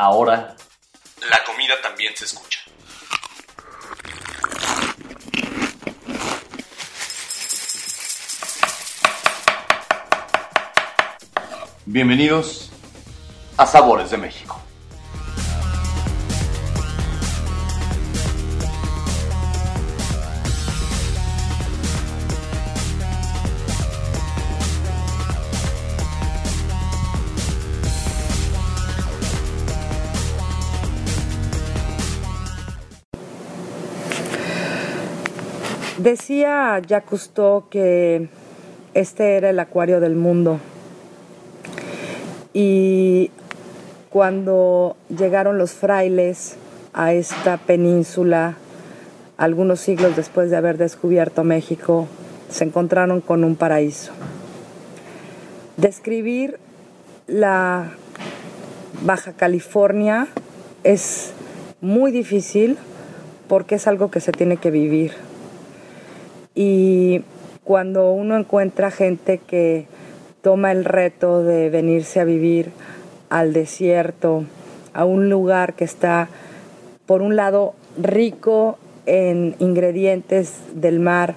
Ahora, la comida también se escucha. Bienvenidos a Sabores de México. Decía Jacques que este era el acuario del mundo. Y cuando llegaron los frailes a esta península, algunos siglos después de haber descubierto México, se encontraron con un paraíso. Describir la Baja California es muy difícil porque es algo que se tiene que vivir. Y cuando uno encuentra gente que toma el reto de venirse a vivir al desierto, a un lugar que está, por un lado, rico en ingredientes del mar,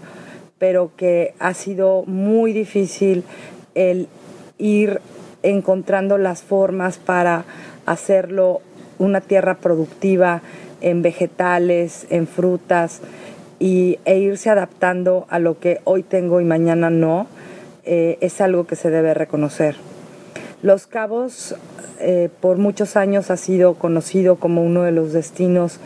pero que ha sido muy difícil el ir encontrando las formas para hacerlo una tierra productiva en vegetales, en frutas, y, e irse adaptando a lo que hoy tengo y mañana no, eh, es algo que se debe reconocer. Los Cabos eh, por muchos años ha sido conocido como uno de los destinos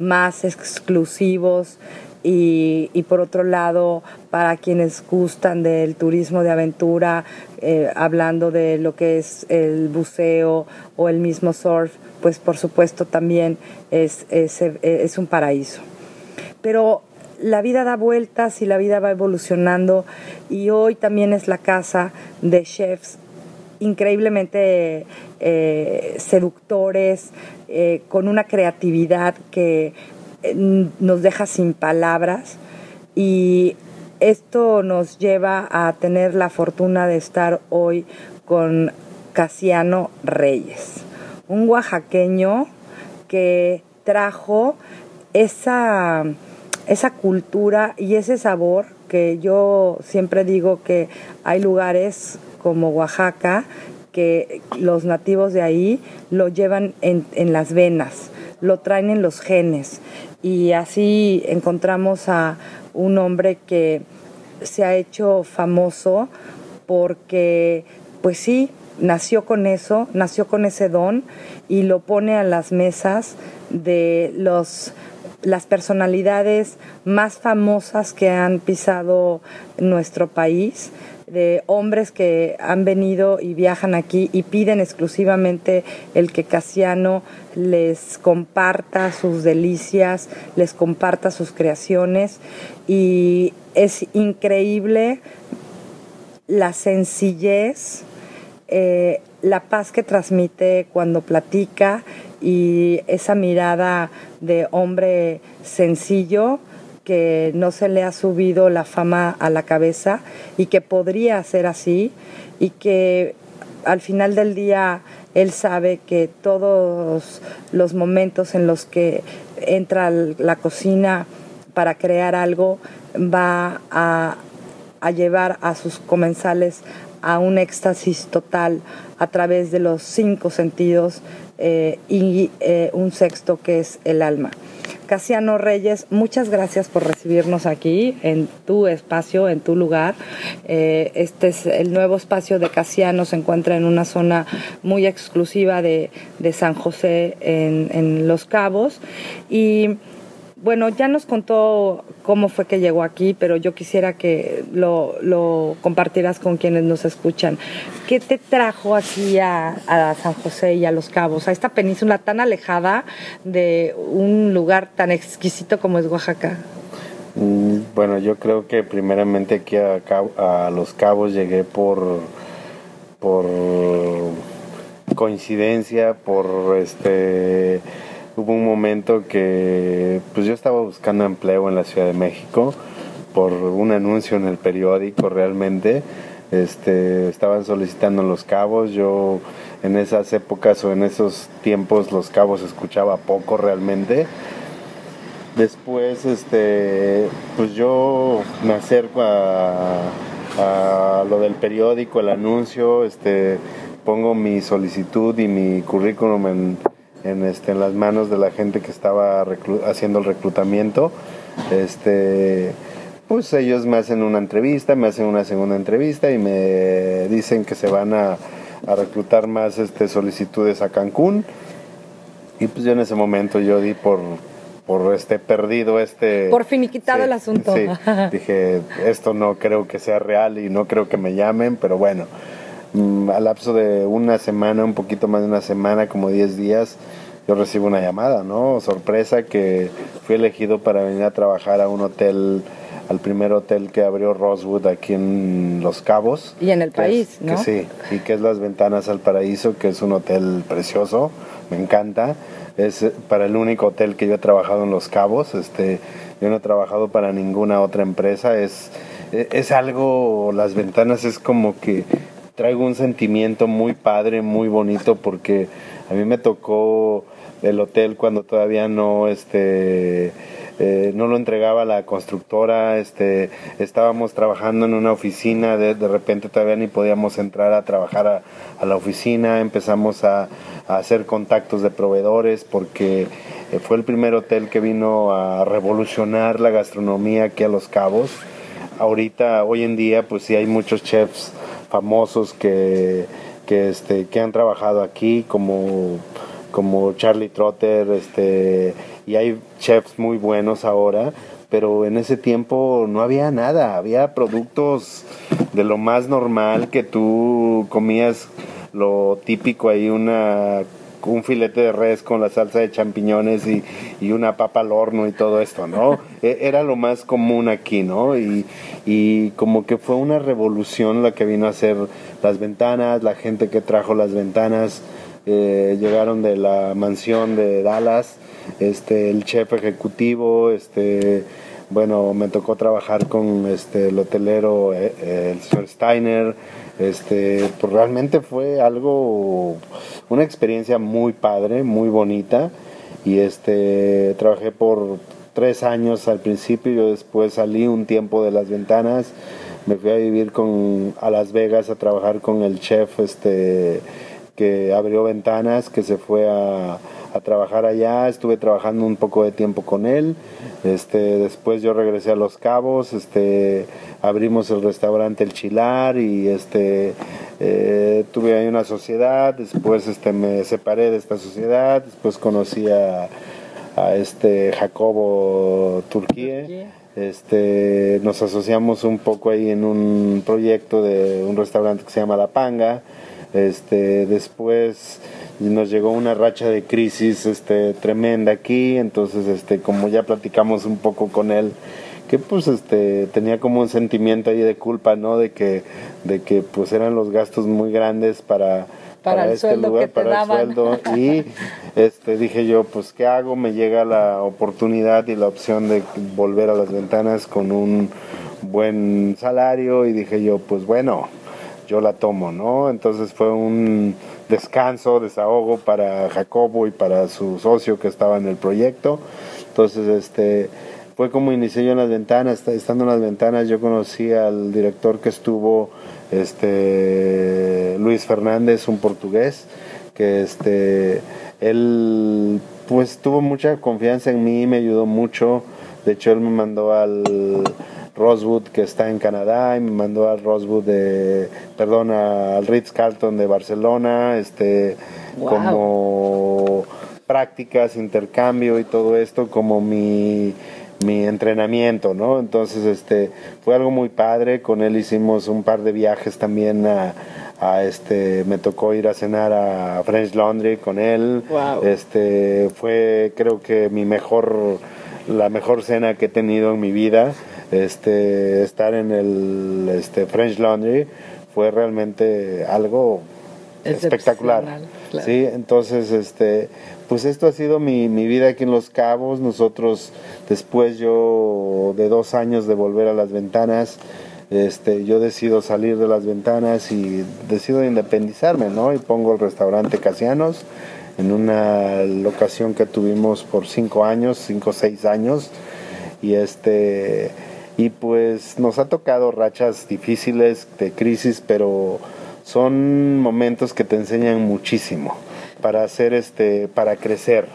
más exclusivos y, y, por otro lado, para quienes gustan del turismo de aventura, eh, hablando de lo que es el buceo o el mismo surf, pues por supuesto también es, es, es un paraíso. Pero la vida da vueltas y la vida va evolucionando y hoy también es la casa de chefs increíblemente eh, seductores, eh, con una creatividad que eh, nos deja sin palabras y esto nos lleva a tener la fortuna de estar hoy con Casiano Reyes, un oaxaqueño que trajo esa esa cultura y ese sabor que yo siempre digo que hay lugares como Oaxaca que los nativos de ahí lo llevan en, las venas, lo traen en los genes. Y así encontramos a un hombre que se ha hecho famoso porque pues sí, nació con eso, nació con ese don y lo pone a las mesas de los las personalidades más famosas que han pisado nuestro país, de hombres que han venido y viajan aquí y piden exclusivamente el que Casiano les comparta sus delicias, les comparta sus creaciones. Y es increíble la sencillez, eh, la paz que transmite cuando platica y esa mirada de hombre sencillo que no se le ha subido la fama a la cabeza y que podría ser así y que al final del día él sabe que todos los momentos en los que entra la cocina para crear algo va a, a llevar a sus comensales a un éxtasis total a través de los cinco sentidos eh, y eh, un sexto que es el alma. Casiano Reyes, muchas gracias por recibirnos aquí en tu espacio, en tu lugar. Eh, este es el nuevo espacio de Casiano, se encuentra en una zona muy exclusiva de, de San José en, en Los Cabos. Y bueno, ya nos contó cómo fue que llegó aquí, pero yo quisiera que lo, compartieras con quienes nos escuchan. ¿Qué te trajo aquí a, a, San José y a Los Cabos, a esta península tan alejada de un lugar tan exquisito como es Oaxaca? Mm, bueno, yo creo que primeramente aquí a, a Los Cabos llegué por, por coincidencia, por este hubo un momento que pues yo estaba buscando empleo en la Ciudad de México por un anuncio en el periódico realmente. Este, estaban solicitando los cabos, yo en esas épocas o en esos tiempos Los Cabos escuchaba poco realmente. Después, este, pues yo me acerco a, a lo del periódico, el anuncio, este, pongo mi solicitud y mi currículum en, en, este, en las manos de la gente que estaba haciendo el reclutamiento. Este, pues ellos me hacen una entrevista, me hacen una segunda entrevista y me dicen que se van a, a reclutar más este, solicitudes a Cancún. Y pues yo en ese momento yo di por, por este perdido este por finiquitado el asunto sí. dije esto no creo que sea real y no creo que me llamen pero bueno al lapso de una semana un poquito más de una semana como 10 días yo recibo una llamada no sorpresa que fui elegido para venir a trabajar a un hotel al primer hotel que abrió Rosewood aquí en Los Cabos. Y en el país, ¿no? Que sí, y que es Las Ventanas al Paraíso, que es un hotel precioso, me encanta. Es para el único hotel que yo he trabajado en Los Cabos. Este, yo no he trabajado para ninguna otra empresa. Es, es algo, Las Ventanas es como que traigo un sentimiento muy padre, muy bonito, porque a mí me tocó el hotel cuando todavía no, este eh, no lo entregaba la constructora, este, estábamos trabajando en una oficina, de, repente todavía ni podíamos entrar a trabajar a, la oficina, empezamos a, hacer contactos de proveedores porque eh, fue el primer hotel que vino a revolucionar la gastronomía aquí a Los Cabos. Ahorita, hoy en día, pues sí hay muchos chefs famosos que, que, este, que han trabajado aquí, como, como Charlie Trotter, este, y hay chefs muy buenos ahora, pero en ese tiempo no había nada, había productos de lo más normal que tú comías lo típico ahí una un filete de res con la salsa de champiñones y, y, una papa al horno y todo esto, ¿no? E, era lo más común aquí, ¿no? Y, y, como que fue una revolución la que vino a hacer las ventanas, la gente que trajo las ventanas, eh, llegaron de la mansión de Dallas, este, el chef ejecutivo, este, bueno, me tocó trabajar con este, el hotelero, eh, eh, el señor Steiner, este, pues realmente fue algo, una experiencia muy padre, muy bonita, y este, trabajé por tres años al principio, yo después salí un tiempo de las ventanas, me fui a vivir con, a Las Vegas a trabajar con el chef, este, que abrió ventanas, que se fue a, a trabajar allá, estuve trabajando un poco de tiempo con él, este, después yo regresé a Los Cabos, este, abrimos el restaurante El Chilar y este, eh, tuve ahí una sociedad, después este, me separé de esta sociedad, después conocí a, a este Jacobo Turquía. Este, nos asociamos un poco ahí en un proyecto de un restaurante que se llama La Panga. Este, después nos llegó una racha de crisis este, tremenda aquí, entonces este, como ya platicamos un poco con él, que pues este tenía como un sentimiento ahí de culpa, ¿no? De que, de que pues eran los gastos muy grandes para, para, este lugar, para el sueldo. Y este dije yo, pues ¿qué hago? Me llega la oportunidad y la opción de volver a las ventanas con un buen salario y dije yo, pues bueno, yo la tomo, ¿no? Entonces fue un descanso, desahogo para Jacobo y para su socio que estaba en el proyecto. Entonces, este, fue como inicié yo en las ventanas, estando en las ventanas yo conocí al director que estuvo, este, Luis Fernández, un portugués, que este, él pues tuvo mucha confianza en mí, me ayudó mucho, de hecho él me mandó al Rosewood que está en Canadá y me mandó al Rosewood de, perdón, al Ritz Carlton de Barcelona, este, como prácticas, intercambio y todo esto como mi, mi entrenamiento, ¿no? Entonces, este, fue algo muy padre, con él hicimos un par de viajes también a, a este, me tocó ir a cenar a French Laundry con él, este, fue creo que mi mejor, la mejor cena que he tenido en mi vida, este, estar en el este, French Laundry fue realmente algo espectacular. Sí, entonces, este, pues esto ha sido mi, mi, vida aquí en Los Cabos. Nosotros, después yo de dos años de volver a las ventanas, este, yo decido salir de las ventanas y decido independizarme, ¿no? Y pongo el restaurante Casianos en una locación que tuvimos por cinco años, cinco o seis años. Y este y pues nos ha tocado rachas difíciles de crisis, pero son momentos que te enseñan muchísimo para hacer este, para crecer.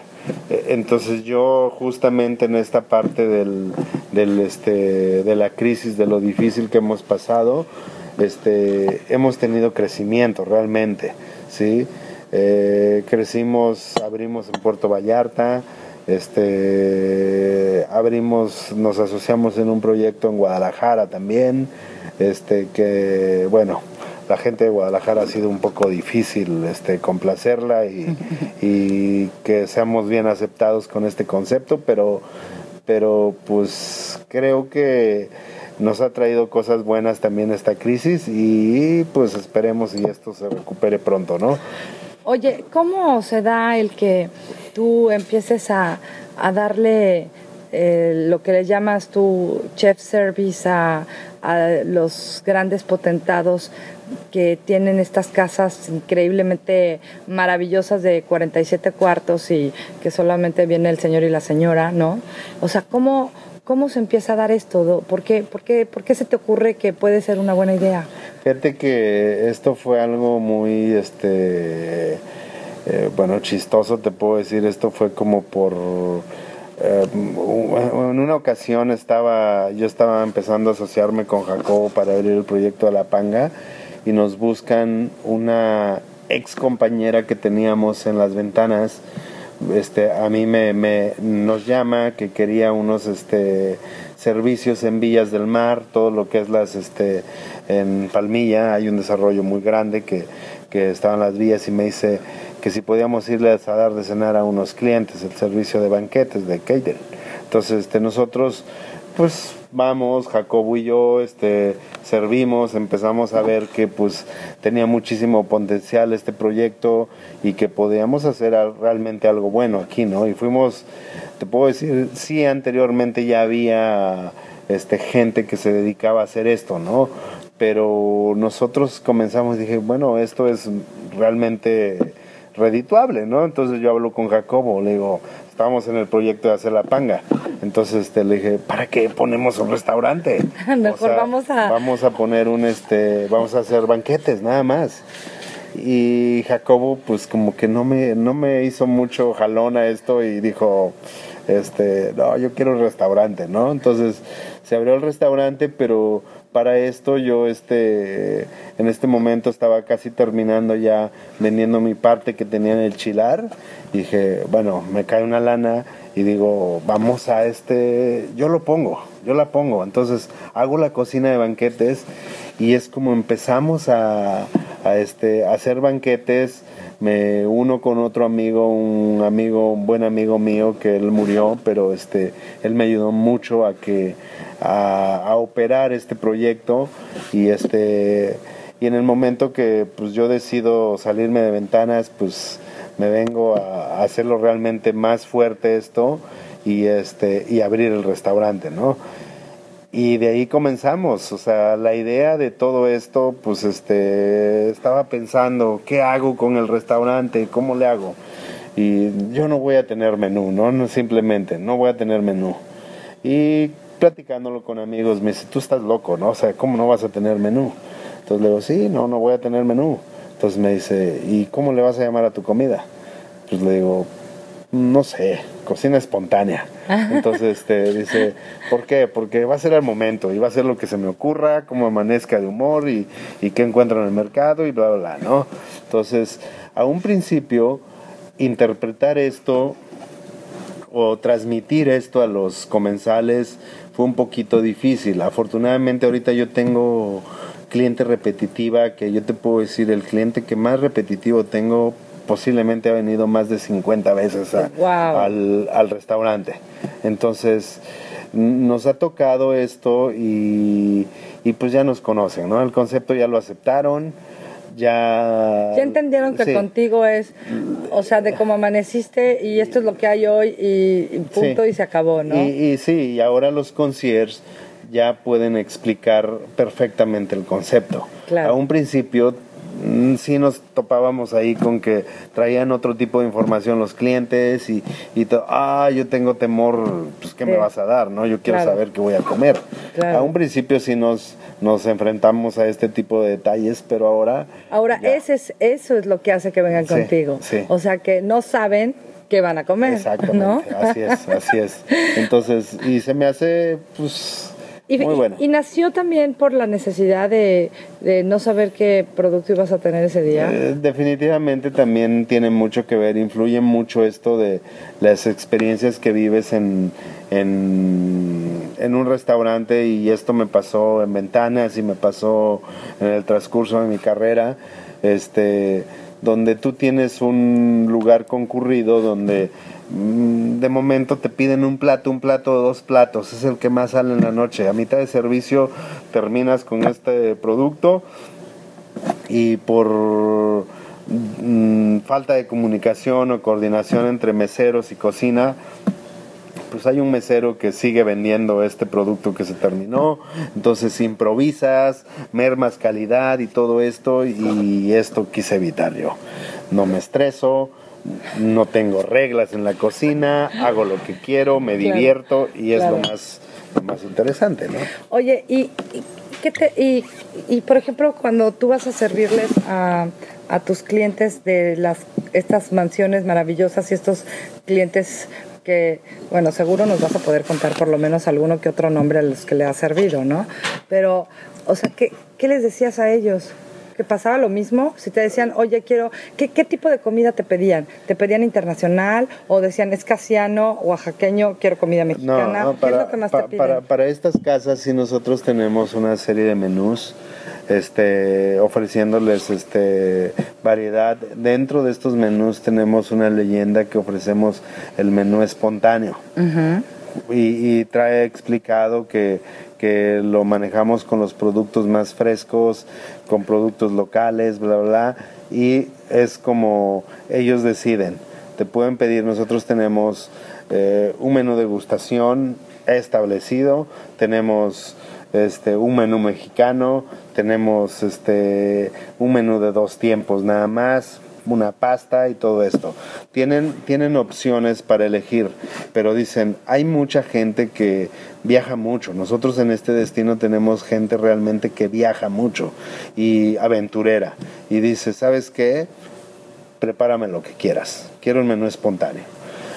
E, entonces yo justamente en esta parte del, del este, de la crisis, de lo difícil que hemos pasado, este, hemos tenido crecimiento realmente, ¿sí? Eh, crecimos, abrimos en Puerto Vallarta, este, abrimos, nos asociamos en un proyecto en Guadalajara también, este, que bueno, la gente de Guadalajara ha sido un poco difícil este, complacerla y, y, que seamos bien aceptados con este concepto, pero, pero pues creo que nos ha traído cosas buenas también esta crisis y pues esperemos y esto se recupere pronto, ¿no? Oye, ¿cómo se da el que tú empieces a, a darle eh, lo que le llamas tu chef service a, a los grandes potentados que tienen estas casas increíblemente maravillosas de 47 cuartos y que solamente viene el señor y la señora, ¿no? O sea, ¿cómo, cómo se empieza a dar esto? ¿Por qué, por, qué, ¿Por qué se te ocurre que puede ser una buena idea? Fíjate que esto fue algo muy, este, eh, bueno, chistoso, te puedo decir, esto fue como por... Eh, en una ocasión estaba, yo estaba empezando a asociarme con Jacobo para abrir el proyecto de La Panga y nos buscan una ex compañera que teníamos en las ventanas. Este, a mí me, me nos llama que quería unos este, servicios en Villas del Mar, todo lo que es las este, en Palmilla, hay un desarrollo muy grande que, que estaban las vías y me dice que si podíamos irles a dar de cenar a unos clientes el servicio de banquetes de catering. Entonces este, nosotros pues vamos, Jacobo y yo, este, servimos, empezamos a ver que pues tenía muchísimo potencial este proyecto y que podíamos hacer realmente algo bueno aquí, ¿no? Y fuimos, te puedo decir, sí, anteriormente ya había este, gente que se dedicaba a hacer esto, ¿no? Pero nosotros comenzamos, dije, bueno, esto es realmente redituable, ¿no? Entonces yo hablo con Jacobo, le digo, estábamos en el proyecto de hacer la panga. Entonces este, le dije, ¿para qué ponemos un restaurante? Mejor vamos a... Vamos a poner un, este, vamos a hacer banquetes, nada más. Y Jacobo, pues como que no me, no me hizo mucho jalón a esto y dijo, este, no, yo quiero un restaurante, ¿no? Entonces se abrió el restaurante, pero para esto yo este en este momento estaba casi terminando ya vendiendo mi parte que tenía en el chilar. Dije bueno me cae una lana y digo vamos a este yo lo pongo yo la pongo entonces hago la cocina de banquetes y es como empezamos a, a este a hacer banquetes me uno con otro amigo, un amigo, un buen amigo mío que él murió, pero este, él me ayudó mucho a que a, operar este proyecto y este y en el momento que pues yo decido salirme de ventanas pues me vengo a, hacerlo realmente más fuerte esto y este y abrir el restaurante no y de ahí comenzamos o sea la idea de todo esto pues este estaba pensando qué hago con el restaurante cómo le hago y yo no voy a tener menú no, no simplemente no voy a tener menú y platicándolo con amigos, me dice, tú estás loco, ¿no? O sea, ¿cómo no vas a tener menú? Entonces le digo, sí, no, no voy a tener menú. Entonces me dice, ¿y cómo le vas a llamar a tu comida? Pues le digo, no sé, cocina espontánea. Entonces este, dice, ¿por qué? Porque va a ser el momento y va a ser lo que se me ocurra, cómo amanezca de humor y, y qué encuentro en el mercado y bla, bla, bla, ¿no? Entonces, a un principio, interpretar esto o transmitir esto a los comensales fue un poquito difícil. Afortunadamente ahorita yo tengo cliente repetitiva que yo te puedo decir, el cliente que más repetitivo tengo posiblemente ha venido más de 50 veces al, al, restaurante. Entonces, nos ha tocado esto y, y, pues ya nos conocen, ¿no? El concepto ya lo aceptaron ya... Ya entendieron que contigo es, o sea, de cómo amaneciste y esto es lo que hay hoy y, punto y se acabó, ¿no? Y, sí, y ahora los conciertos ya pueden explicar perfectamente el concepto. Claro. A un principio sí nos topábamos ahí con que traían otro tipo de información los clientes y, y to- ah, yo tengo temor, pues ¿qué me vas a dar? no Yo quiero Claro. saber qué voy a comer. Claro. A un principio sí nos, nos enfrentamos a este tipo de detalles, pero ahora... Ahora, ya. ese es, eso es lo que hace que vengan Sí, contigo. sí. O sea, que no saben qué van a comer, ¿no? Exactamente, así es, así es. Entonces, y se me hace, pues, Y, muy y- bueno. y nació también por la necesidad de, de no saber qué producto ibas a tener ese día. Eh, definitivamente también tiene mucho que ver, influye mucho esto de las experiencias que vives en, en, en un restaurante y esto me pasó en Ventanas y me pasó en el transcurso de mi carrera, este, donde tú tienes un lugar concurrido donde de momento te piden un plato, un plato, dos platos, es el que más sale en la noche. A mitad de servicio terminas con este producto y por mm, falta de comunicación o coordinación entre meseros y cocina, pues hay un mesero que sigue vendiendo este producto que se terminó, entonces improvisas, mermas calidad y todo esto y esto quise evitar yo. No me estreso, no tengo reglas en la cocina, hago lo que quiero, me Claro, divierto y es lo más lo más interesante, ¿no? Oye, y, y qué te y, y, por ejemplo cuando tú vas a servirles a, a tus clientes de las estas mansiones maravillosas y estos clientes que, bueno, seguro nos vas a poder contar por lo menos alguno que otro nombre a los que le has servido, ¿no? Pero, o sea, ¿qué, qué les decías a ellos? ¿Que pasaba lo mismo? Si te decían, oye, quiero, ¿qué, qué tipo de comida te pedían? ¿Te pedían internacional o decían, es casiano, oaxaqueño, quiero comida mexicana? No, no, ¿Qué para, es lo que más pa- te piden? para, para estas casas sí nosotros tenemos una serie de menús este, ofreciéndoles este, variedad. Dentro de estos menús tenemos una leyenda que ofrecemos el menú espontáneo y, y trae explicado que, que lo manejamos con los productos más frescos, con productos locales, bla, bla, bla, y es como ellos deciden. Te pueden pedir, nosotros tenemos eh, un menú degustación establecido, tenemos este, un menú mexicano, tenemos este, un menú de dos tiempos nada más, una pasta y todo esto. Tienen, tienen opciones para elegir, pero dicen, hay mucha gente que viaja mucho. Nosotros en este destino tenemos gente realmente que viaja mucho y aventurera. Y dice, ¿sabes qué? Prepárame lo que quieras. Quiero un menú espontáneo.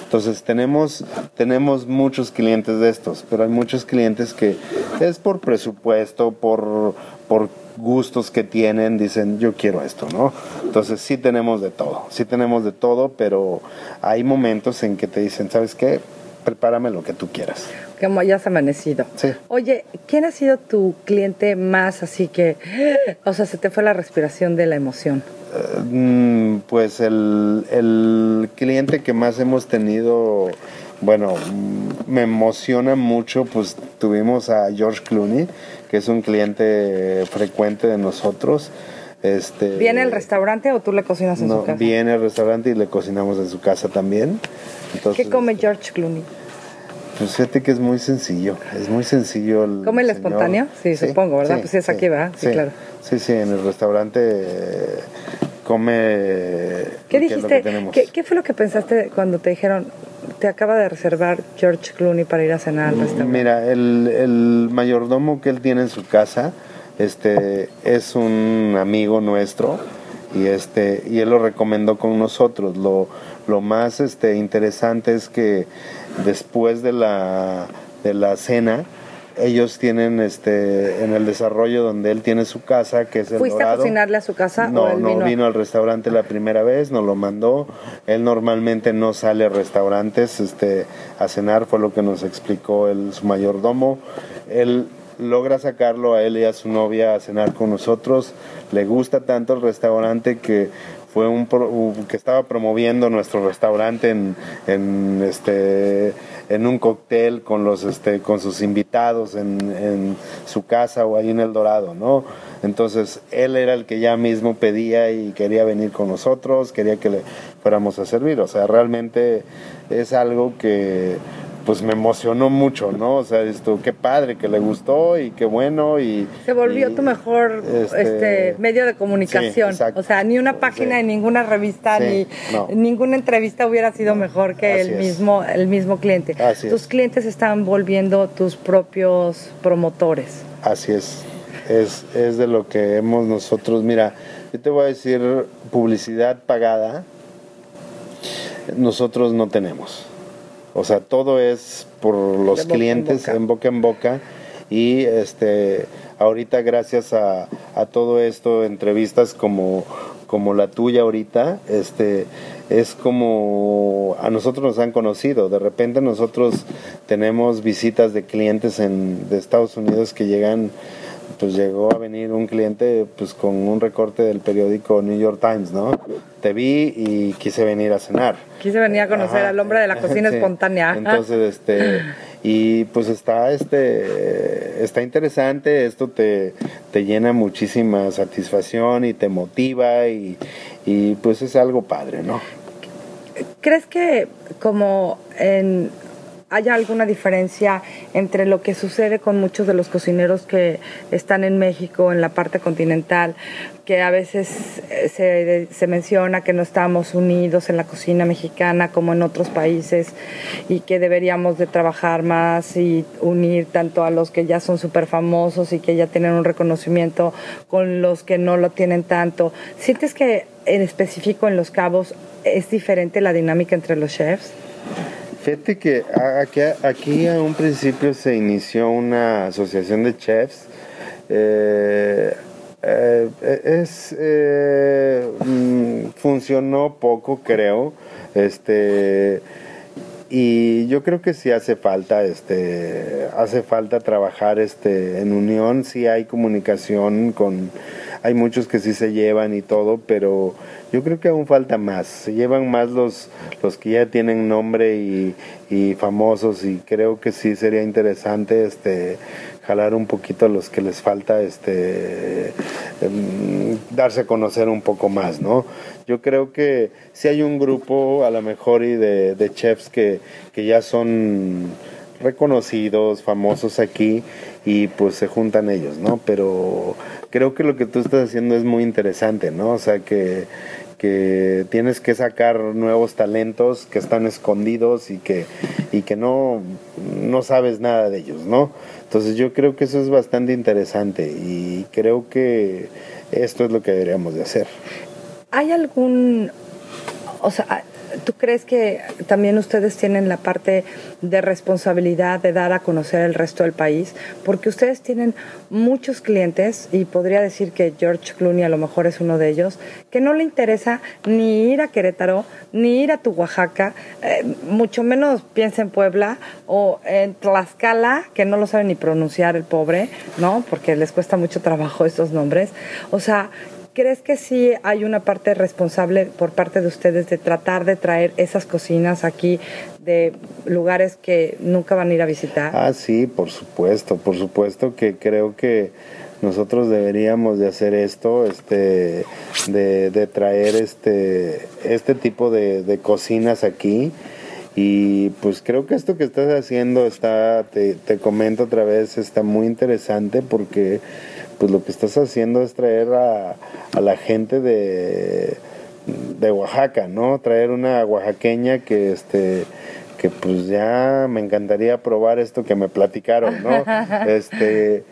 Entonces tenemos, tenemos muchos clientes de estos, pero hay muchos clientes que es por presupuesto, por, por gustos que tienen, dicen yo quiero esto, ¿no? Entonces sí tenemos de todo, sí tenemos de todo, pero hay momentos en que te dicen, ¿sabes qué? Prepárame lo que tú quieras. Como ya has amanecido. Sí. Oye, ¿quién ha sido tu cliente más así que, o sea, se te fue la respiración de la emoción? Mm, Pues el, el cliente que más hemos tenido, bueno, mm, me emociona mucho, pues tuvimos a George Clooney, que es un cliente frecuente de nosotros. Este, ¿Viene al restaurante o tú le cocinas en no, su casa? Viene al restaurante y le cocinamos en su casa también. Entonces, ¿Qué come George Clooney? Pues fíjate que es muy sencillo, es muy sencillo. El ¿Come el señor. espontáneo? Sí, supongo, ¿verdad? Pues es aquí, ¿verdad? Sí, claro. Sí, sí, en el restaurante eh, come... ¿Qué que dijiste? ¿Qué, qué fue lo que pensaste cuando te dijeron, te acaba de reservar George Clooney para ir a cenar al restaurante? Mira, el, el mayordomo que él tiene en su casa este, es un amigo nuestro y, este, y él lo recomendó con nosotros. Lo, lo más este, interesante es que después de la, de la cena, ellos tienen este en el desarrollo donde él tiene su casa, que es el ¿Fuiste a cocinarle a su casa No, o él no vino? vino al restaurante la primera vez, nos lo mandó. Él normalmente no sale a restaurantes este, a cenar, fue lo que nos explicó el, su mayordomo. Él logra sacarlo a él y a su novia a cenar con nosotros. Le gusta tanto el restaurante que fue un, pro- que estaba promoviendo nuestro restaurante en, en, este en un cóctel con los este con sus invitados en, en su casa o ahí en el Dorado, ¿no? Entonces él era el que ya mismo pedía y quería venir con nosotros, quería que le fuéramos a servir, o sea, realmente es algo que pues me emocionó mucho, ¿no? O sea, esto, qué padre, que le gustó y qué bueno y... Se volvió tu mejor este, este, medio de comunicación. o sea, ni una página de ninguna revista ni ninguna entrevista hubiera sido mejor que el mismo, el mismo cliente. tus clientes están volviendo tus propios promotores. Así es. Es, es de lo que hemos nosotros, mira, yo te voy a decir, publicidad pagada, nosotros no tenemos. O sea, todo es por los clientes en boca. en boca y este ahorita gracias a, a, todo esto entrevistas como como la tuya ahorita este es como a nosotros nos han conocido de repente nosotros tenemos visitas de clientes en de Estados Unidos que llegan pues llegó a venir un cliente pues con un recorte del periódico New York Times, ¿no? Te vi y quise venir a cenar. Quise venir a conocer al hombre de la cocina espontánea. Entonces, este, y pues está, este, está interesante, esto te, te llena muchísima satisfacción y te motiva y, y pues es algo padre, ¿no? ¿Crees que como en ¿Hay alguna diferencia entre lo que sucede con muchos de los cocineros que están en México, en la parte continental, que a veces eh, se, se, menciona que no estamos unidos en la cocina mexicana como en otros países y que deberíamos de trabajar más y unir tanto a los que ya son súper famosos y que ya tienen un reconocimiento con los que no lo tienen tanto? ¿Sientes que en específico en Los Cabos es diferente la dinámica entre los chefs? Fíjate que aquí, aquí a un principio se inició una asociación de chefs. Eh, eh, es eh, mm, funcionó poco creo este y yo creo que sí hace falta este hace falta trabajar este en unión sí hay comunicación con hay muchos que sí se llevan y todo, pero yo creo que aún falta más. Se llevan más los, los que ya tienen nombre y, y famosos y creo que sí sería interesante este jalar un poquito a los que les falta este em, darse a conocer un poco más, ¿no? Yo creo que si hay un grupo a lo mejor y de, de chefs que, que ya son reconocidos, famosos aquí y pues se juntan ellos, ¿no? Pero creo que lo que tú estás haciendo es muy interesante, ¿no? O sea, que, que tienes que sacar nuevos talentos que están escondidos y que, y que no, no sabes nada de ellos, ¿no? Entonces yo creo que eso es bastante interesante y creo que esto es lo que deberíamos de hacer. ¿Hay algún, o sea, ¿Tú crees que también ustedes tienen la parte de responsabilidad de dar a conocer el resto del país? Porque ustedes tienen muchos clientes, y podría decir que George Clooney a lo mejor es uno de ellos, que no le interesa ni ir a Querétaro, ni ir a tu eh, mucho menos piensa en Puebla o en Tlaxcala, que no lo sabe ni pronunciar el pobre, ¿no? Porque les cuesta mucho trabajo estos nombres. O sea, ¿Crees que sí hay una parte responsable por parte de ustedes de tratar de traer esas cocinas aquí de lugares que nunca van a ir a visitar? Ah, sí, por supuesto, por supuesto que creo que nosotros deberíamos de hacer esto, este, de, traer este, este tipo de, de, cocinas aquí. Y pues creo que esto que estás haciendo está, te, te comento otra vez, está muy interesante porque pues lo que estás haciendo es traer a, la gente de, de Oaxaca, ¿no? Traer una oaxaqueña que este que pues ya me encantaría probar esto que me platicaron, ¿no? este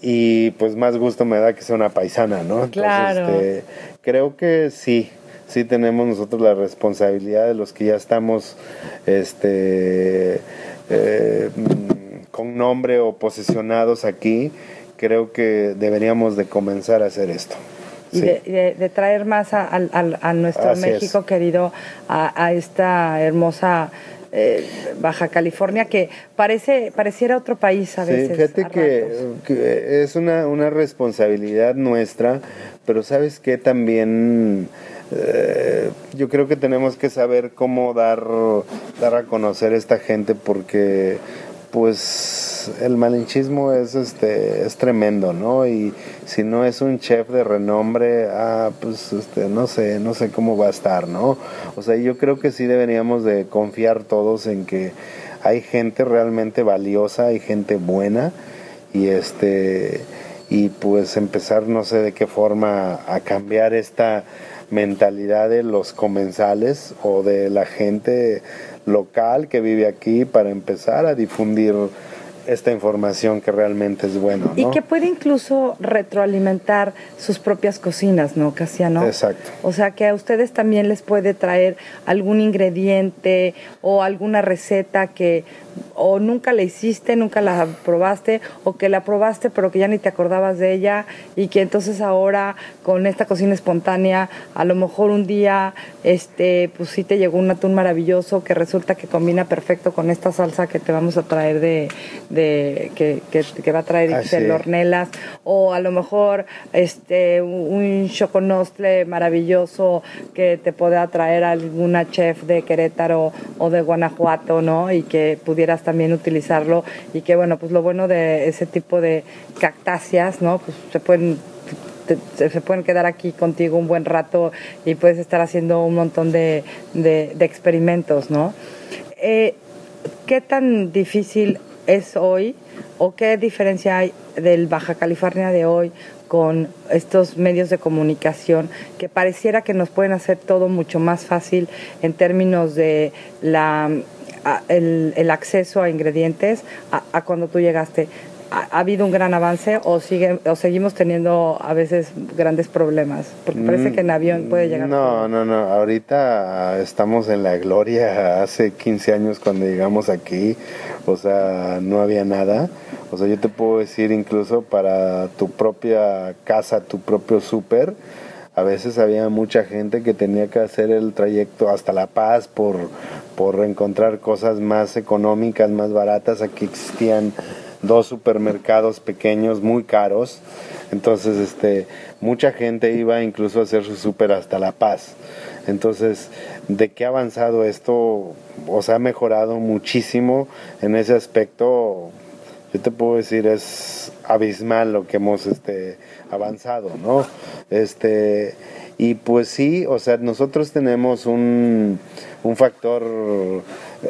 y pues más gusto me da que sea una paisana, ¿no? Entonces, claro. este, creo que sí, sí tenemos nosotros la responsabilidad de los que ya estamos este eh, con nombre o posicionados aquí creo que deberíamos de comenzar a hacer esto. Y de, traer más a, nuestro México querido, a, esta hermosa eh, Baja California que parece pareciera otro país a veces. fíjate que, es una, una responsabilidad nuestra, pero sabes que también eh, yo creo que tenemos que saber cómo dar, dar a conocer a esta gente porque pues el malinchismo es este es tremendo, ¿no? Y si no es un chef de renombre, ah, pues este no sé, no sé cómo va a estar, ¿no? O sea, yo creo que sí deberíamos de confiar todos en que hay gente realmente valiosa, hay gente buena y este y pues empezar no sé de qué forma a cambiar esta mentalidad de los comensales o de la gente local que vive aquí para empezar a difundir esta información que realmente es bueno. Y que puede incluso retroalimentar sus propias cocinas, ¿no, Casiano? Exacto. O sea, que a ustedes también les puede traer algún ingrediente o alguna receta que o nunca la hiciste, nunca la probaste, o que la probaste pero que ya ni te acordabas de ella y que entonces ahora con esta cocina espontánea, a lo mejor un día, este, pues sí te llegó un atún maravilloso que resulta que combina perfecto con esta salsa que te vamos a traer de, de que, que, va a traer ah, de Hornelas, o a lo mejor este un choconostle maravilloso que te pueda traer alguna chef de Querétaro o de Guanajuato, ¿no? Y que pudiera también utilizarlo y que bueno, pues lo bueno de ese tipo de cactáceas, ¿no? Pues se pueden se pueden quedar aquí contigo un buen rato y puedes estar haciendo un montón de, de, experimentos, ¿no? Eh, ¿Qué tan difícil es hoy o qué diferencia hay del Baja California de hoy con estos medios de comunicación que pareciera que nos pueden hacer todo mucho más fácil en términos de la el, acceso a ingredientes a, cuando tú llegaste? ¿Ha, habido un gran avance o, sigue, o seguimos teniendo a veces grandes problemas? Porque parece que en avión puede llegar. No, no, no. Ahorita estamos en la gloria. Hace 15 años cuando llegamos aquí, o sea, no había nada. O sea, yo te puedo decir incluso para tu propia casa, tu propio súper a veces había mucha gente que tenía que hacer el trayecto hasta La Paz por, por encontrar cosas más económicas, más baratas. Aquí existían dos supermercados pequeños muy caros. Entonces, este, mucha gente iba incluso a hacer su súper hasta La Paz. Entonces, ¿de qué ha avanzado esto? O sea, ha mejorado muchísimo en ese aspecto. Yo te puedo decir, es abismal lo que hemos este, avanzado, ¿no? Este, y pues sí, o sea, nosotros tenemos un, un factor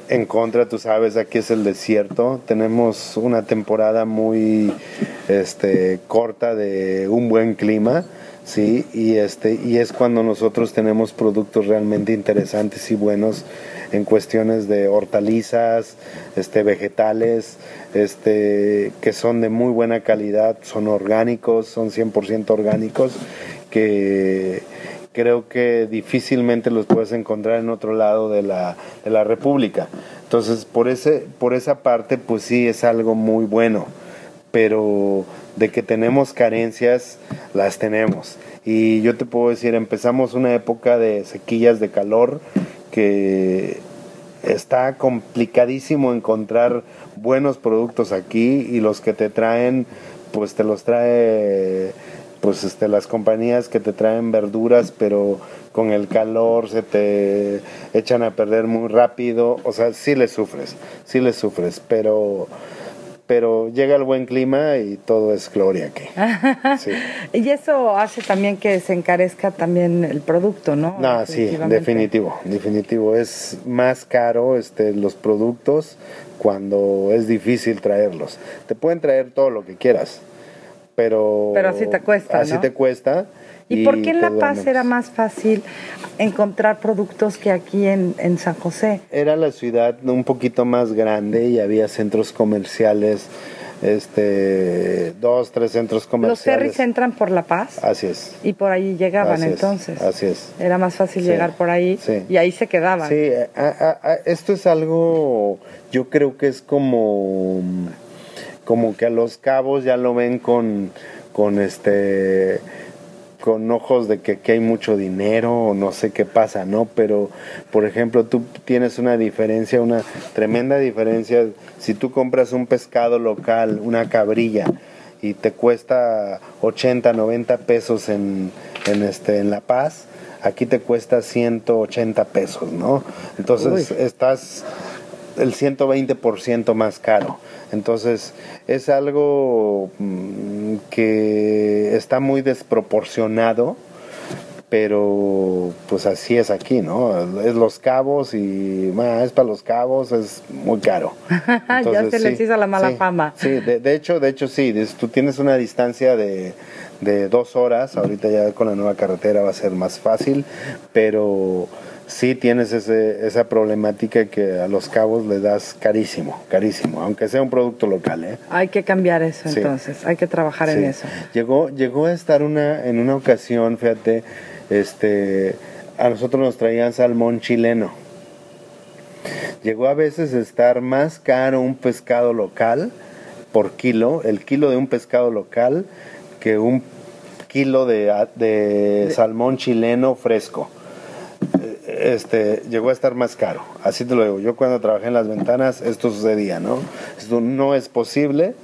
en contra, tú sabes, aquí es el desierto. Tenemos una temporada muy este, corta de un buen clima. Sí, y este y es cuando nosotros tenemos productos realmente interesantes y buenos en cuestiones de hortalizas, este, vegetales, este, que son de muy buena calidad, son orgánicos, son 100% orgánicos, que creo que difícilmente los puedes encontrar en otro lado de la, de la República. Entonces, por, ese, por esa parte, pues sí, es algo muy bueno, pero de que tenemos carencias, las tenemos. Y yo te puedo decir, empezamos una época de sequillas de calor, que está complicadísimo encontrar buenos productos aquí y los que te traen pues te los trae pues este las compañías que te traen verduras pero con el calor se te echan a perder muy rápido o sea sí le sufres sí le sufres pero pero llega el buen clima y todo es gloria aquí. Y eso hace también que se encarezca también el producto, ¿no? No, sí, definitivo, definitivo. Es más caro este, los productos cuando es difícil traerlos. Te pueden traer todo lo que quieras, pero... Pero así te cuesta, Así te cuesta ¿Y, por qué en La Paz era más fácil encontrar productos que aquí en, San José? Era la ciudad un poquito más grande y había centros comerciales, este, dos, tres centros comerciales. ¿Los ferries entran por La Paz? Así es. Y por ahí llegaban entonces. así es. Era más fácil llegar por ahí y ahí se quedaban. Sí, esto es algo, yo creo que es como, como que a los cabos ya lo ven con, con este con ojos de que aquí hay mucho dinero o no sé qué pasa, ¿no? Pero, por ejemplo, tú tienes una diferencia, una tremenda diferencia. Si tú compras un pescado local, una cabrilla, y te cuesta 80, 90 pesos en, en, este, en La Paz, aquí te cuesta 180 pesos, ¿no? Entonces estás el 120% más caro. Entonces es algo mm, que está muy desproporcionado pero pues así es aquí, ¿no? Es los cabos y más es para los cabos, es muy caro. ya se les hizo la mala fama. Sí, de, hecho, de hecho sí, tú tienes una distancia de, de dos horas, ahorita ya con la nueva carretera va a ser más fácil, pero sí tienes ese, esa problemática que a los cabos le das carísimo, carísimo, aunque sea un producto local. ¿eh? Hay que cambiar eso entonces, hay que trabajar en eso. Llegó, llegó a estar una, en una ocasión, fíjate, este, a nosotros nos traían salmón chileno. Llegó a veces a estar más caro un pescado local por kilo, el kilo de un pescado local, que un kilo de, de salmón chileno fresco. Este, llegó a estar más caro. Así te lo digo. Yo cuando trabajé en las ventanas, esto sucedía, ¿no? Esto no es posible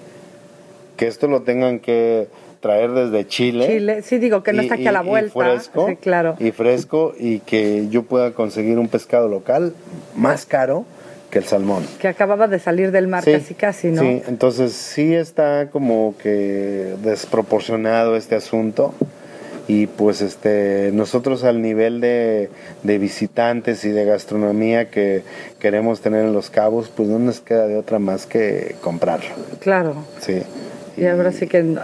que esto lo tengan que traer desde Chile. Chile, sí, digo que no está aquí a la vuelta. Y fresco, sí, claro. Y fresco y que yo pueda conseguir un pescado local más caro que el salmón. Que acababa de salir del mar casi casi, ¿no? Sí, entonces sí está como que desproporcionado este asunto y pues este nosotros al nivel de, de, visitantes y de gastronomía que queremos tener en Los Cabos pues no nos queda de otra más que comprarlo. Claro. Sí. Y ahora sí que,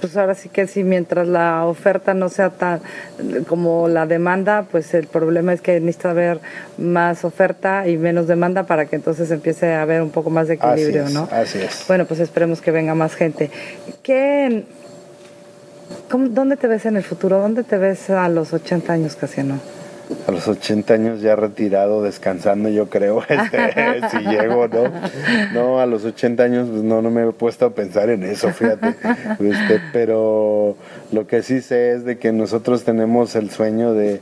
pues ahora sí que si mientras la oferta no sea tan como la demanda, pues el problema es que necesita haber más oferta y menos demanda para que entonces empiece a haber un poco más de equilibrio, así ¿no? Así es. Bueno, pues esperemos que venga más gente. ¿Qué, cómo, ¿Dónde te ves en el futuro? ¿Dónde te ves a los 80 años, Casiano? a los 80 años ya retirado, descansando, yo creo, este, si llego, ¿no? No, a los 80 años, pues no, no me he puesto a pensar en eso, fíjate. Este, pero lo que sí sé es de que nosotros tenemos el sueño de,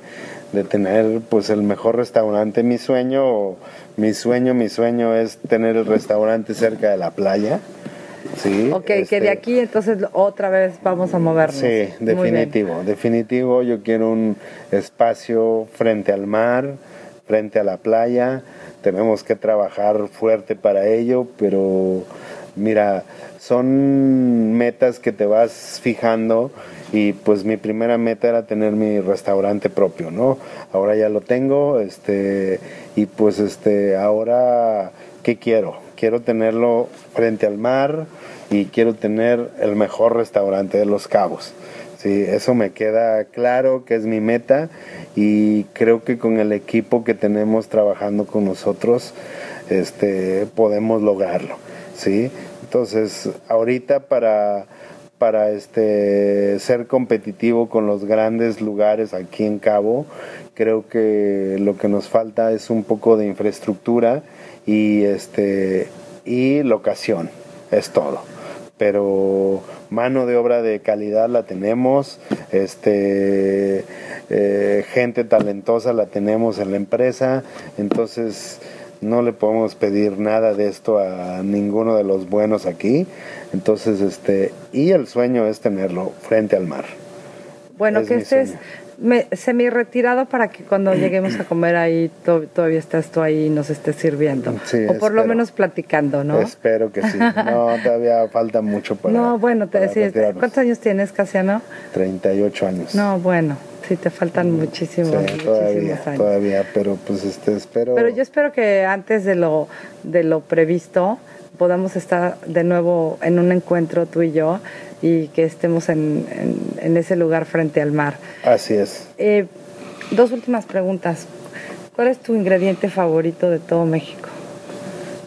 de tener pues el mejor restaurante. Mi sueño, mi sueño, mi sueño es tener el restaurante cerca de la playa Sí. Ok, que de este, aquí entonces otra vez vamos a movernos. Sí, definitivo, definitivo. Yo quiero un espacio frente al mar, frente a la playa. Tenemos que trabajar fuerte para ello, pero mira, son metas que te vas fijando y pues mi primera meta era tener mi restaurante propio, ¿no? Ahora ya lo tengo, este, y pues este, ahora, ¿qué quiero? Quiero tenerlo frente al mar y quiero tener el mejor restaurante de Los Cabos. Sí, eso me queda claro que es mi meta y creo que con el equipo que tenemos trabajando con nosotros este, podemos lograrlo. ¿sí? Entonces, ahorita para, para este, ser competitivo con los grandes lugares aquí en Cabo, creo que lo que nos falta es un poco de infraestructura y este y locación, es todo. Pero mano de obra de calidad la tenemos, este eh, gente talentosa la tenemos en la empresa, entonces no le podemos pedir nada de esto a ninguno de los buenos aquí. Entonces, este, y el sueño es tenerlo frente al mar. Bueno, que este es me, semi retirado para que cuando lleguemos a comer ahí todavía estás tú ahí y nos estés sirviendo. o por lo menos platicando, ¿no? Espero que sí. No, todavía falta mucho para. No, bueno, te decía, ¿cuántos años tienes, Casiano? 38 años. No, bueno. Sí, te faltan muchísimos, todavía, años. Todavía, pero pues este, espero. Pero yo espero que antes de lo, de lo previsto podamos estar de nuevo en un encuentro tú y yo y que estemos en, ese lugar frente al mar. Así es. Eh, dos últimas preguntas. ¿Cuál es tu ingrediente favorito de todo México?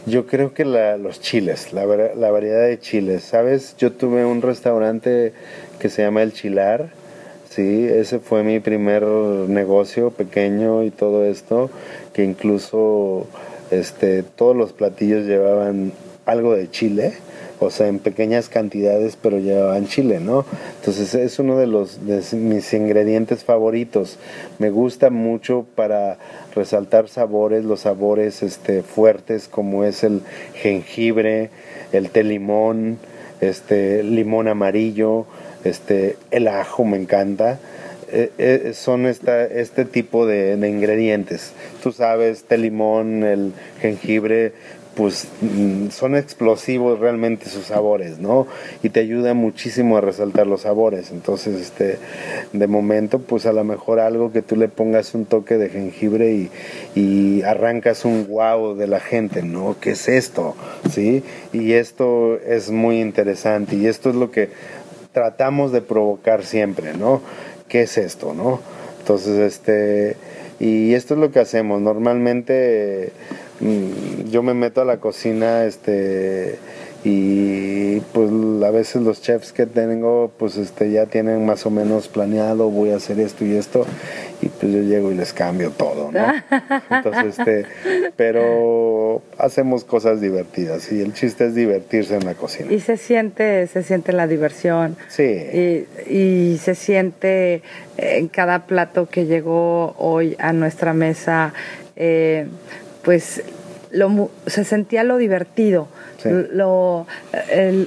Yo creo que los chiles, la, la, variedad de chiles. ¿Sabes? Yo tuve un restaurante que se llama El Chilar. Sí, ese fue mi primer negocio pequeño y todo esto, que incluso este, todos los platillos llevaban algo de chile o sea, en pequeñas cantidades, pero llevaban chile, ¿no? Entonces es uno de los de mis ingredientes favoritos. Me gusta mucho para resaltar sabores, los sabores este, fuertes como es el jengibre, el té limón, este limón amarillo, este el ajo me encanta. Eh, eh, son esta, este tipo de, de, ingredientes. Tú sabes, té limón, el jengibre, pues mm, son explosivos realmente sus sabores, ¿no? Y te ayuda muchísimo a resaltar los sabores. Entonces, este, de momento, pues a lo mejor algo que tú le pongas un toque de jengibre y, y arrancas un wow de la gente, ¿no? ¿Qué es esto? ¿Sí? Y esto es muy interesante y esto es lo que tratamos de provocar siempre, ¿no? ¿Qué es esto, no? Entonces, este, y esto es lo que hacemos. Normalmente yo me meto a la cocina, este, y pues a veces los chefs que tengo pues este ya tienen más o menos planeado voy a hacer esto y esto y pues yo llego y les cambio todo no entonces este pero hacemos cosas divertidas y el chiste es divertirse en la cocina. Y se siente se siente la diversión. Sí. Y, y se siente en cada plato que llegó hoy a nuestra mesa eh, pues lo, se sentía lo divertido lo,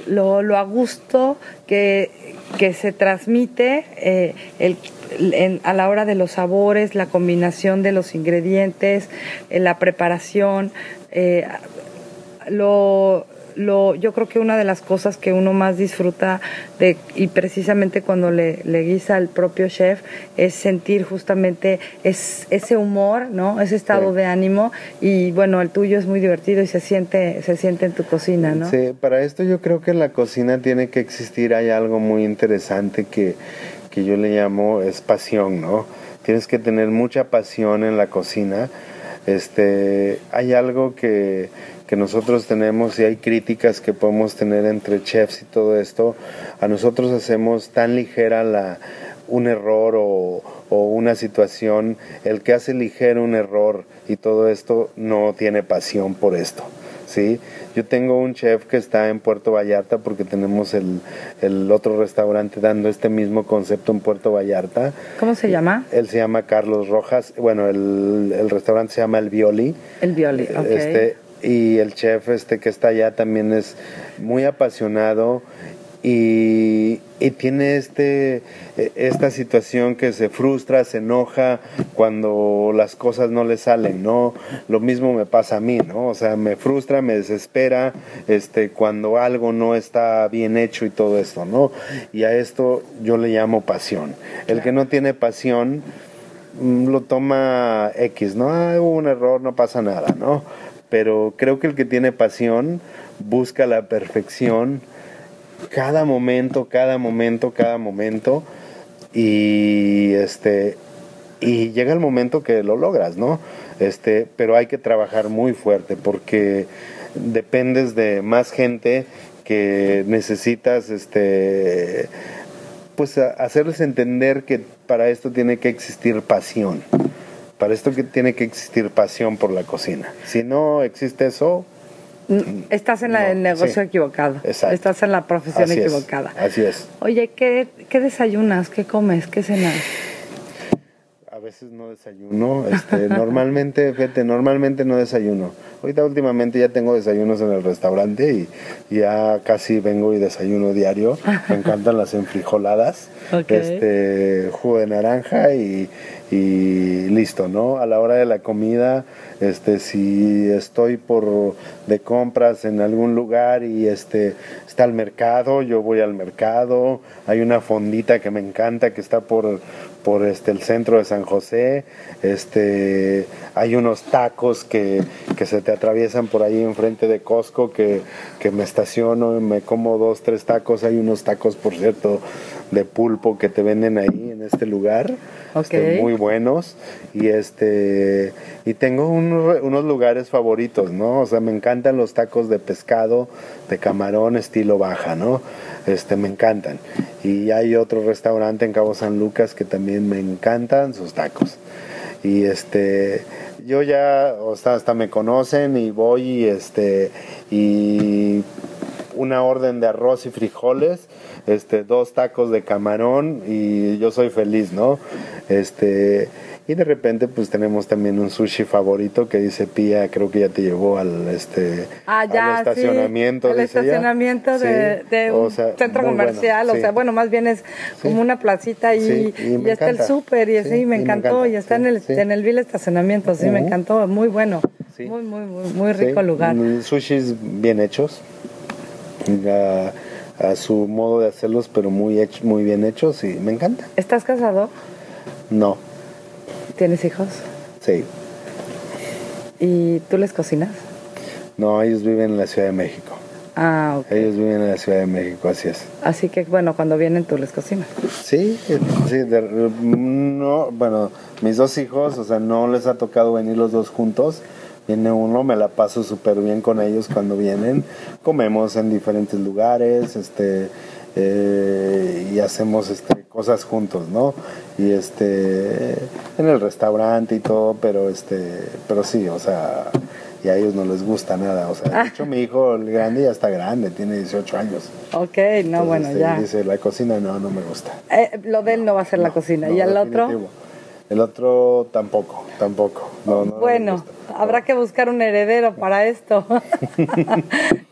lo, lo, a gusto que, que se transmite eh, el, a la hora de los sabores, la combinación de los ingredientes, eh, la preparación, eh, lo lo, yo creo que una de las cosas que uno más disfruta de, y precisamente cuando le, le guisa al propio chef, es sentir justamente es, ese humor, ¿no? Ese estado de ánimo. Y bueno, el tuyo es muy divertido y se siente, se siente en tu cocina, ¿no? Sí, para esto yo creo que en la cocina tiene que existir, hay algo muy interesante que, que yo le llamo es pasión, ¿no? Tienes que tener mucha pasión en la cocina. Este, hay algo que, que nosotros tenemos y hay críticas que podemos tener entre chefs y todo esto, a nosotros hacemos tan ligera la, un error o, o, una situación, el que hace ligero un error y todo esto no tiene pasión por esto. ¿sí? Yo tengo un chef que está en Puerto Vallarta porque tenemos el, el, otro restaurante dando este mismo concepto en Puerto Vallarta. ¿Cómo se llama? Él se llama Carlos Rojas. Bueno, el, el restaurante se llama El Violi. El Violi, ok. Este, y el chef este que está allá también es muy apasionado y, y, tiene este esta situación que se frustra, se enoja cuando las cosas no le salen, ¿no? Lo mismo me pasa a mí, ¿no? O sea, me frustra, me desespera este cuando algo no está bien hecho y todo esto, ¿no? Y a esto yo le llamo pasión. El que no tiene pasión mm, lo toma X, ¿no? Ah, hubo un error, no pasa nada, ¿no? Pero creo que el que tiene pasión busca la perfección cada momento, cada momento, cada momento y este y llega el momento que lo logras, ¿no? Este, pero hay que trabajar muy fuerte porque dependes de más gente que necesitas este pues hacerles entender que para esto tiene que existir pasión. Para esto que tiene que existir pasión por la cocina. Si no existe eso, mm, Estás en no, el negocio sí. equivocado. Exacto. Estás en la profesión Así equivocada. Es. Así es. Oye, ¿qué, ¿qué, desayunas? ¿Qué comes? ¿Qué cenas? Veces no desayuno. Este, normalmente, fíjate, normalmente no desayuno. Ahorita últimamente ya tengo desayunos en el restaurante y, y ya casi vengo y desayuno diario. Me encantan las enfrijoladas. Okay. Este, jugo de naranja y, y listo, ¿no? A la hora de la comida, este, si estoy por de compras en algún lugar y este está el mercado, yo voy al mercado. Hay una fondita que me encanta que está por por este el centro de San José. Este, hay unos tacos que, que se te atraviesan por ahí enfrente de Costco que, que me estaciono, me como dos, tres tacos. Hay unos tacos, por cierto, de pulpo que te venden ahí en este lugar. Okay. Este, muy buenos. Y este y tengo un, unos lugares favoritos no o sea me encantan los tacos de pescado de camarón estilo baja no este me encantan. Y hay otro restaurante en Cabo San Lucas que también me encantan sus tacos. Y este yo ya o sea, hasta me conocen y voy y este y una orden de arroz y frijoles, este, dos tacos de camarón y yo soy feliz, ¿no? Este, y de repente pues tenemos también un sushi favorito que dice Pía, creo que ya te llevó al este ah, ya, al estacionamiento. Sí, el estacionamiento de, sí, de, un sea, centro comercial, bueno, o sea, bueno, más bien es como una placita y, y, y está el súper y así, me, encantó, me, y está en el, en el vil estacionamiento, sí, uh -huh. me encantó, muy bueno. Muy, muy, muy, muy rico lugar. mm, Sushis bien hechos. A, a su modo de hacerlos, pero muy, hech- muy bien hechos y me encanta. ¿Estás casado? No, ¿Tienes hijos? sí. ¿Y tú les cocinas? No, ellos viven en la Ciudad de México. Ah, ok. Ellos viven en la Ciudad de México, así es. Así que, bueno, cuando vienen tú les cocinas. Sí, sí, de- no, bueno, mis dos hijos, o sea, no les ha tocado venir los dos juntos. Viene uno, me la paso súper bien con ellos cuando vienen. Comemos en diferentes lugares, este, eh, y hacemos este, cosas juntos, ¿no? Y este, en el restaurante y todo, pero este, pero sí, o sea, y a ellos no les gusta nada. O sea, de hecho, mi hijo, el grande, ya está grande, tiene 18 años. Ok, no, Entonces, bueno, este, ya. Dice, la cocina no, no me gusta. Eh, lo de él no va a ser la cocina. No, ¿Y el otro? El otro tampoco, tampoco. No, no, no me Bueno. Habrá que buscar un heredero para esto.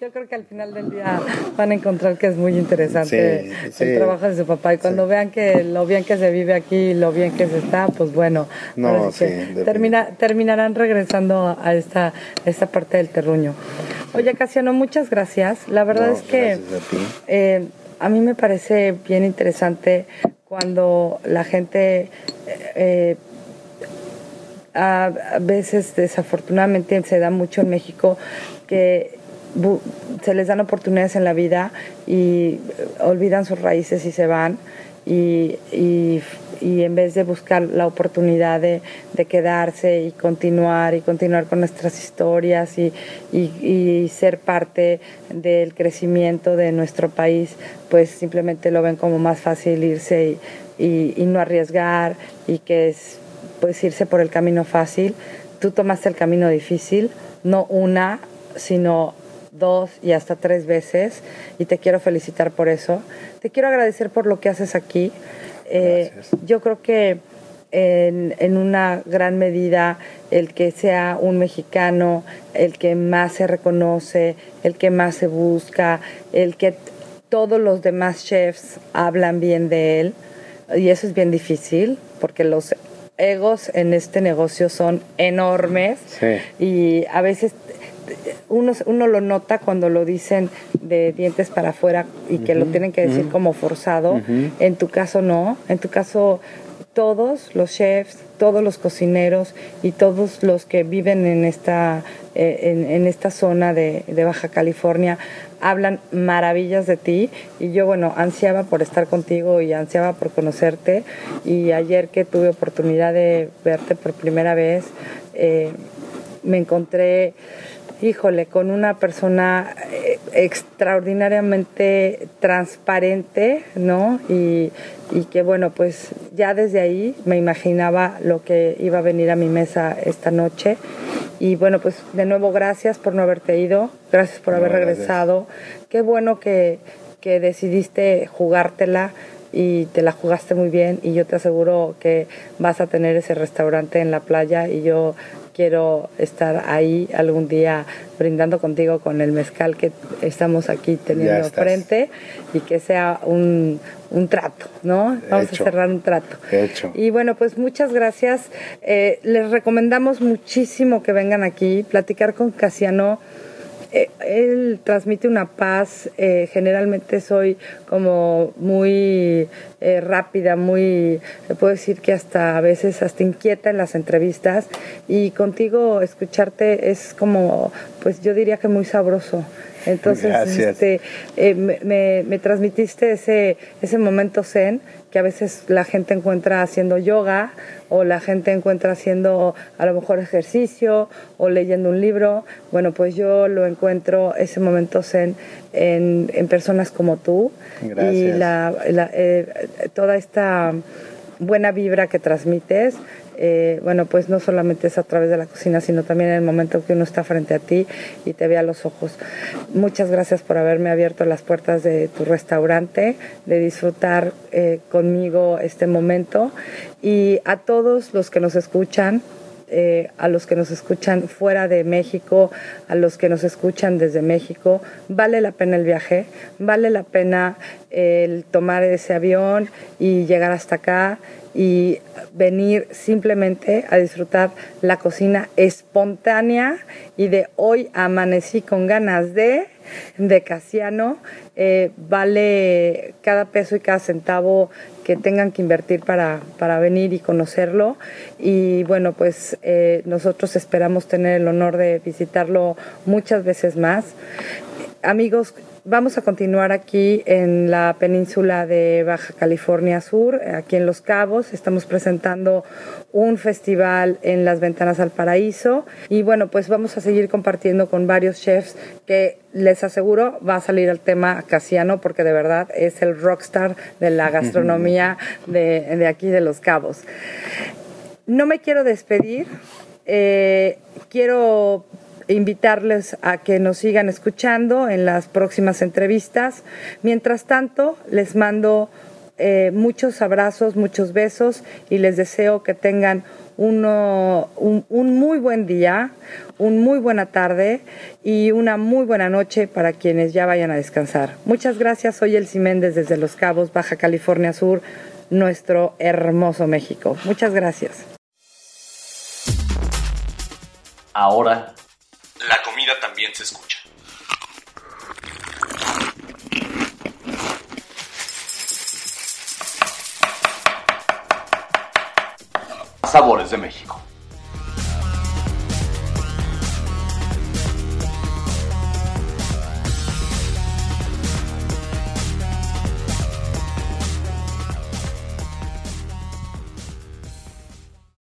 Yo creo que al final del día van a encontrar que es muy interesante Sí, sí. el trabajo de su papá. Y cuando Sí. vean que lo bien que se vive aquí, lo bien que se está, pues bueno, No, que termina, terminarán regresando a esta, esta parte del terruño. Oye, Casiano, muchas gracias. La verdad No, es que a eh, a mí me parece bien interesante cuando la gente eh, a, veces desafortunadamente se da mucho en México que se les dan oportunidades en la vida y eh, olvidan sus raíces y se van y, y- en vez de buscar la oportunidad de, de quedarse y continuar y continuar con nuestras historias y, y- ser parte del crecimiento de nuestro país, pues simplemente lo ven como más fácil irse y no arriesgar y que es pues irse por el camino fácil. Tú tomaste el camino difícil, no una, sino dos y hasta tres veces, y te quiero felicitar por eso. Te quiero agradecer por lo que haces aquí. Eh, yo creo que en, en una gran medida el que sea un mexicano, el que más se reconoce, el que más se busca, el que todos los demás chefs hablan bien de él, y eso es bien difícil, porque los egos en este negocio son enormes Sí. y a veces uno, uno lo nota cuando lo dicen de dientes para afuera y que lo tienen que decir como forzado. En tu caso no, en tu caso todos los chefs, todos los cocineros y todos los que viven en esta, eh, en, esta zona de, de Baja California hablan maravillas de ti. Y yo bueno ansiaba por estar contigo y ansiaba por conocerte. Y ayer que tuve oportunidad de verte por primera vez eh, me encontré híjole, con una persona eh, extraordinariamente transparente, ¿no? Y, y que bueno, pues ya desde ahí me imaginaba lo que iba a venir a mi mesa esta noche. Y bueno, pues de nuevo gracias por no haberte ido, gracias por No, haber gracias. regresado. Qué bueno que, que decidiste jugártela y te la jugaste muy bien y yo te aseguro que vas a tener ese restaurante en la playa y yo quiero estar ahí algún día brindando contigo con el mezcal que estamos aquí teniendo frente y que sea un, un trato, ¿no? Vamos Hecho. a cerrar un trato. Hecho. Y bueno, pues muchas gracias. Eh, les recomendamos muchísimo que vengan aquí, platicar con Casiano. Eh, él transmite una paz, eh, generalmente soy como muy eh, rápida, muy, puedo decir que hasta a veces hasta inquieta en las entrevistas y contigo escucharte es como, pues yo diría que muy sabroso. Entonces, Gracias. este, eh, me, me- me transmitiste ese, ese momento zen que a veces la gente encuentra haciendo yoga o la gente encuentra haciendo a lo mejor ejercicio o leyendo un libro. Bueno, pues yo lo encuentro ese momento zen en, en personas como tú y Gracias. la, la- eh, toda esta buena vibra que transmites. Eh, bueno, pues no solamente es a través de la cocina, sino también en el momento que uno está frente a ti y te ve a los ojos. Muchas gracias por haberme abierto las puertas de tu restaurante, de disfrutar eh, conmigo este momento y a todos los que nos escuchan, eh, a los que nos escuchan fuera de México, a los que nos escuchan desde México, vale la pena el viaje, vale la pena el tomar ese avión y llegar hasta acá y venir simplemente a disfrutar la cocina espontánea y de hoy amanecí con ganas de de Casiano. Eh, vale cada peso y cada centavo que tengan que invertir para, para venir y conocerlo. Y bueno, pues eh, nosotros esperamos tener el honor de visitarlo muchas veces más. Amigos, Vamos a continuar aquí en la península de Baja California Sur, aquí en Los Cabos. Estamos presentando un festival en las ventanas al paraíso y bueno, pues vamos a seguir compartiendo con varios chefs que les aseguro va a salir el tema casiano porque de verdad es el rockstar de la gastronomía de, de aquí de Los Cabos. No me quiero despedir. Eh, quiero invitarles a que nos sigan escuchando en las próximas entrevistas. Mientras tanto, les mando eh, muchos abrazos, muchos besos y les deseo que tengan uno, un, muy buen día, una muy buena tarde y una muy buena noche para quienes ya vayan a descansar. Muchas gracias, soy El Méndez desde Los Cabos, Baja California Sur, nuestro hermoso México. Muchas gracias. Ahora la comida también se escucha. Sabores de México.